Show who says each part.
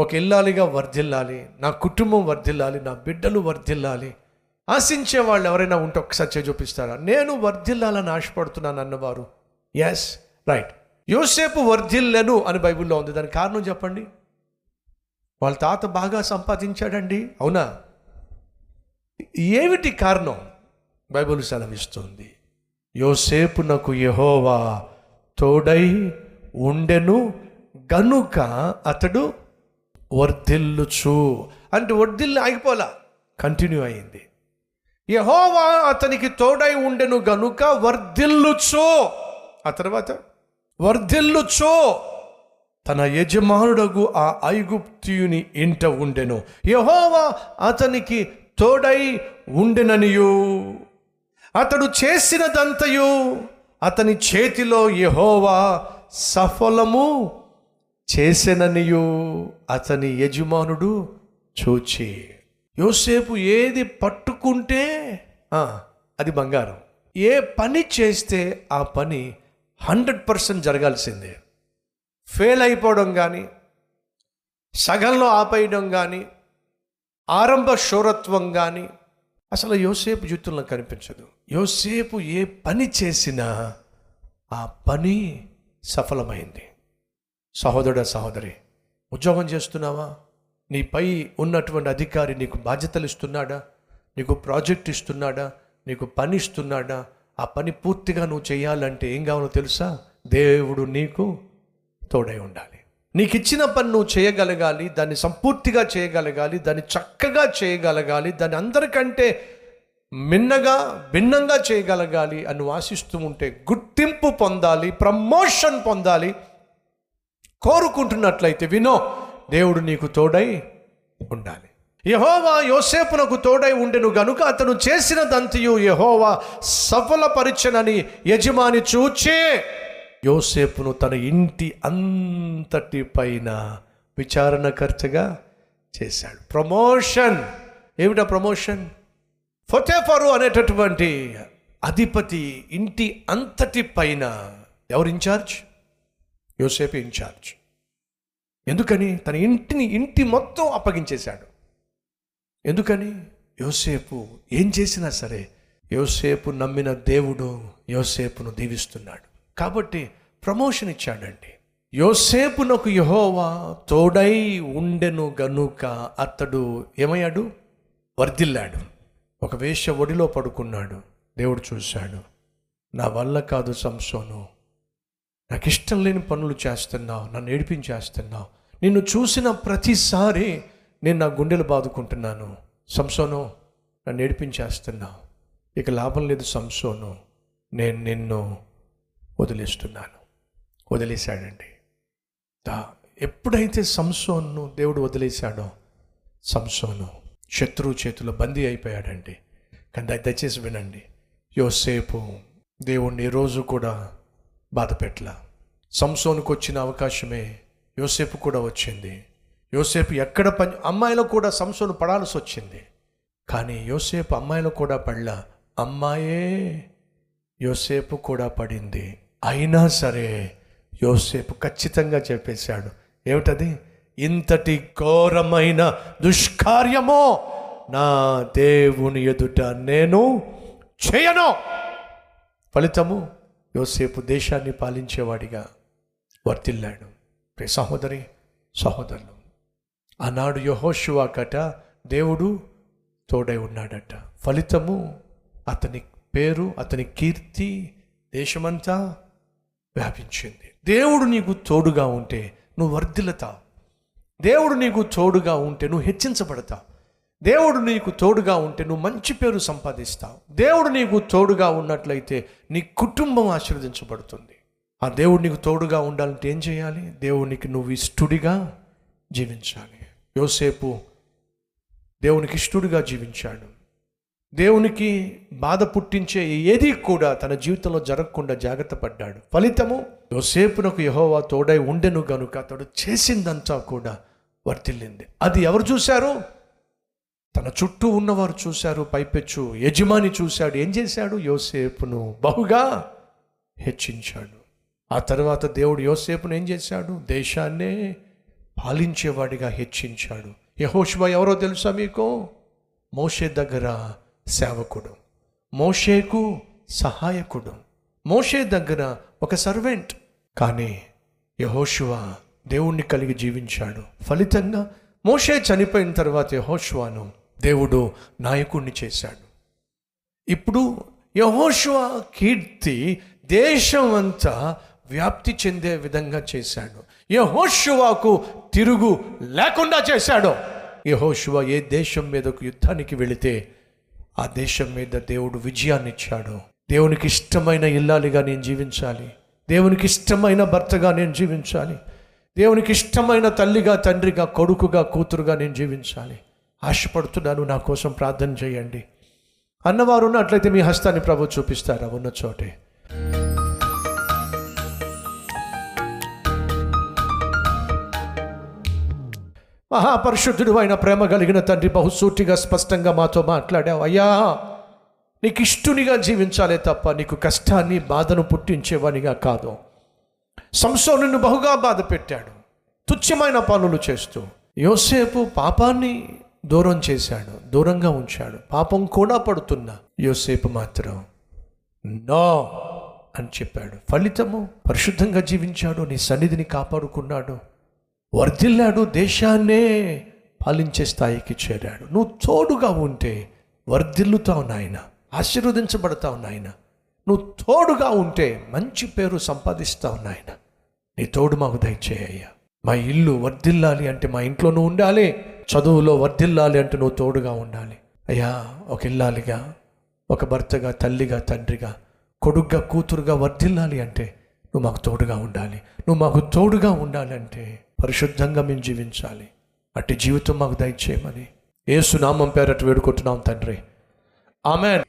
Speaker 1: ఒక ఇల్లాలిగా వర్ధిల్లాలి నా కుటుంబం వర్ధిల్లాలి నా బిడ్డలు వర్ధిల్లాలి. ఆశించే వాళ్ళు ఎవరైనా ఉంటే ఒకసారి చేయి చూపిస్తారా? నేను వర్ధిల్లాలని ఆశపడుతున్నాను అన్నవారు. ఎస్ రైట్ యోసేపు వర్ధిల్లెను అని బైబిల్లో ఉంది. దానికి కారణం చెప్పండి. వాళ్ళ తాత బాగా సంపాదించాడండి. అవునా? ఏమిటి కారణం? బైబిల్ సెలవిస్తుంది. యోసేపునకు యహోవా తోడై ఉండెను గనుక అతడు వర్ధిల్లుచు. అంటే వర్ధిల్లు ఆగిపోలా. కంటిన్యూ అయింది. యహోవా అతనికి తోడై ఉండెను గనుక వర్ధిల్లుచు. ఆ తర్వాత వర్ధిల్లుచు. తన యజమానుడగు ఆ ఐగుప్తియుని ఇంట ఉండెను. యహోవా అతనికి తోడై ఉండెననియు. అతడు చేసినదంతయు. అతని చేతిలో యహోవా సఫలము చేసెననియు అతని యజమానుడు చూచి యోసేపు ఏది పట్టుకుంటే ఆ, అది బంగారం. ఏ పని చేస్తే ఆ పని హండ్రెడ్ పర్సెంట్ జరగాల్సిందే. ఫెయిల్ అయిపోవడం కానీ సగంలో ఆపేయడం కానీ ఆరంభ శూరత్వం కానీ అసలు యోసేపు జీవితంలో కనిపించదు. యోసేపు ఏ పని చేసినా ఆ పని సఫలమైంది. సహోదరుడ సహోదరి ఉద్యోగం చేస్తున్నావా? నీపై ఉన్నటువంటి అధికారి నీకు బాధ్యతలు ఇస్తున్నాడా? నీకు ప్రాజెక్ట్ ఇస్తున్నాడా? నీకు పని ఇస్తున్నాడా? ఆ పని పూర్తిగా నువ్వు చేయాలంటే ఏం కావాలో తెలుసా? దేవుడు నీకు తోడై ఉండాలి. నీకు ఇచ్చిన పని నువ్వు చేయగలగాలి దాన్ని సంపూర్తిగా చేయగలగాలి దాన్ని చక్కగా చేయగలగాలి దాన్ని అందరికంటే మిన్నగా భిన్నంగా చేయగలగాలి అని ఆశిస్తూ ఉంటే గుర్తింపు పొందాలి ప్రమోషన్ పొందాలి కోరుకుంటున్నట్లయితే వినో దేవుడు నీకు తోడై ఉండాలి. యహోవా యోసేపునకు తోడై ఉండెను గనుక అతను చేసిన దంతియు యహోవా సఫలపరిచనని యజమాని చూచే. యోసేపును తన ఇంటి అంతటి పైన విచారణకర్తగా చేశాడు. ప్రమోషన్. ఏమిటా ప్రమోషన్? ఫొతేఫరు అనేటటువంటి అధిపతి ఇంటి అంతటి పైన ఎవరు ఇన్ఛార్జ్? యోసేపు ఇన్ఛార్జ్ ఎందుకని? తన ఇంటిని ఇంటి మొత్తం అప్పగించేశాడు. ఎందుకని? యోసేపు ఏం చేసినా సరే యోసేపు నమ్మిన దేవుడు యోసేపును దీవిస్తున్నాడు. కాబట్టి ప్రమోషన్ ఇచ్చాడండి. యోసేపునకు యహోవా తోడై ఉండెను గనుక అతడు ఏమయ్యాడు? వర్ధిల్లాడు. ఒక వేష ఒడిలో పడుకున్నాడు. దేవుడు చూశాడు. నా వల్ల కాదు సంసోను. నాకు ఇష్టం లేని పనులు చేస్తున్నావు నన్ను ఏడిపించేస్తున్నావు. నిన్ను చూసిన ప్రతిసారి నేను నా గుండెలు బాదుకుంటున్నాను. సంసోను నన్ను ఏడిపించేస్తున్నావు. ఇక లాభం లేదు సంసోను. నేను నిన్ను వదిలేస్తున్నాను. వదిలేశాడండి. దా ఎప్పుడైతే సంసోన్ను దేవుడు వదిలేశాడో సంసోను శత్రువు చేతిలో బందీ అయిపోయాడండి. కానీ దయచేసి వినండి. యోసేపు దేవుణ్ణి రోజు కూడా బాధపెట్ల సంసోనుకు వచ్చిన అవకాశమే యోసేపు కూడా వచ్చింది. యోసేపు ఎక్కడ పని అమ్మాయిలో కూడా సంసోను పడాల్సి వచ్చింది. కానీ యోసేపు అమ్మాయిలో కూడా పడలా. అమ్మాయే యోసేపు కూడా పడింది. అయినా సరే యోసేపు ఖచ్చితంగా చెప్పేశాడు. ఏమిటది? ఇంతటి ఘోరమైన దుష్కార్యమో నా దేవుని ఎదుట నేను చేయను. ఫలితము యోసేపు దేశాన్ని పాలించేవాడిగా వర్తిల్లాడు. ప్రే సహోదరి సహోదరులు ఆనాడు యహోశివాకట దేవుడు తోడై ఉన్నాడట. ఫలితము అతని పేరు అతని కీర్తి దేశమంతా వ్యాపించింది. దేవుడు నీకు తోడుగా ఉంటే నువ్వు వర్ధిల్లతావు. దేవుడు నీకు తోడుగా ఉంటే నువ్వు హెచ్చించబడతావు. దేవుడు నీకు తోడుగా ఉంటే నువ్వు మంచి పేరు సంపాదిస్తావు. దేవుడు నీకు తోడుగా ఉన్నట్లయితే నీ కుటుంబం ఆశీర్వదించబడుతుంది. ఆ దేవుడు నీకు తోడుగా ఉండాలంటే ఏం చేయాలి? దేవునికి నువ్వు ఇష్టడిగా జీవించాలి. యోసేపు దేవునికి ఇష్టడిగా జీవించాడు. దేవునికి బాధ పుట్టించే ఏది కూడా తన జీవితంలో జరగకుండా జాగ్రత్త పడ్డాడు. ఫలితము యోసేపునకు యహోవా తోడై ఉండెను గనుక అతడు చేసిందంతా కూడా వర్తిల్లింది. అది ఎవరు చూశారు? తన చుట్టూ ఉన్నవారు చూశారు పైపెచ్చు. యజమాని చూశాడు. ఏం చేశాడు? యోసేపును బహుగా హెచ్చించాడు. ఆ తర్వాత దేవుడు యోసేపును ఏం చేశాడు? దేశాన్నే పాలించేవాడిగా హెచ్చించాడు. యహోష్వ ఎవరో తెలుసా మీకు? మోషే దగ్గర సేవకుడు. మోషేకు సహాయకుడు. మోషే దగ్గర ఒక సర్వెంట్. కానీ యహోశివ దేవుణ్ణి కలిగి జీవించాడు. ఫలితంగా మోషే చనిపోయిన తర్వాత యహోష్వాను దేవుడు నాయకుణ్ణి చేశాడు. ఇప్పుడు యహోషువ కీర్తి దేశం అంతా వ్యాప్తి చెందే విధంగా చేశాడు. యహోషువాకు తిరుగు లేకుండా చేశాడు. యహోషువ ఏ దేశం మీదకు యుద్ధానికి వెళితే ఆ దేశం మీద దేవుడు విజయాన్ని ఇచ్చాడు దేవునికి ఇష్టమైన ఇల్లాలిగా నేను జీవించాలి. దేవునికి ఇష్టమైన భర్తగా నేను జీవించాలి. దేవునికి ఇష్టమైన తల్లిగా తండ్రిగా కొడుకుగా కూతురుగా నేను జీవించాలి. ఆశపడుతున్నాను నా కోసం ప్రార్థన చేయండి. అన్నవారు ఉన్నట్లయితే మీ హస్తాన్ని ప్రభు చూపిస్తారా? ఉన్న చోటే. మహాపరిశుద్ధుడు అయిన ప్రేమ కలిగిన తండ్రి బహుసూటిగా స్పష్టంగా మాతో మాట్లాడావు. అయ్యా నీకు ఇష్టునిగా జీవించాలే తప్ప నీకు కష్టాన్ని బాధను పుట్టించేవానిగా కాదు. సంసోను బహుగా బాధ పెట్టాడు తుచ్చమైన పనులు చేస్తూ. యోసేపు పాపాన్ని దూరం చేశాడు దూరంగా ఉంచాడు. పాపం కూడా పడుతున్న యోసేపు మాత్రం నో అని చెప్పాడు. ఫలితము పరిశుద్ధంగా జీవించాడు నీ సన్నిధిని కాపాడుకున్నాడు వర్ధిల్లాడు దేశాన్నే పాలించే స్థాయికి చేరాడు. నువ్వు తోడుగా ఉంటే వర్ధిల్లుతావు నాయన ఆశీర్వదించబడతావు నాయన. నువ్వు తోడుగా ఉంటే మంచి పేరు సంపాదిస్తావు నాయన. నీ తోడు మాకు దయచేయ్యా మా ఇల్లు వర్ధిల్లాలి అంటే మా ఇంట్లో నువ్వు ఉండాలి చదువులో వర్ధిల్లాలి అంటే నువ్వు తోడుగా ఉండాలి. అయ్యా ఒక ఇల్లాలిగా ఒక భర్తగా తల్లిగా తండ్రిగా కొడుగ్గా కూతురుగా వర్ధిల్లాలి అంటే నువ్వు మాకు తోడుగా ఉండాలి. నువ్వు మాకు తోడుగా ఉండాలంటే పరిశుద్ధంగా మేము జీవించాలి. అట్టి జీవితం మాకు దయచేయమని ఏసునామం పేరట వేడుకుంటున్నాం తండ్రి. ఆమెన్.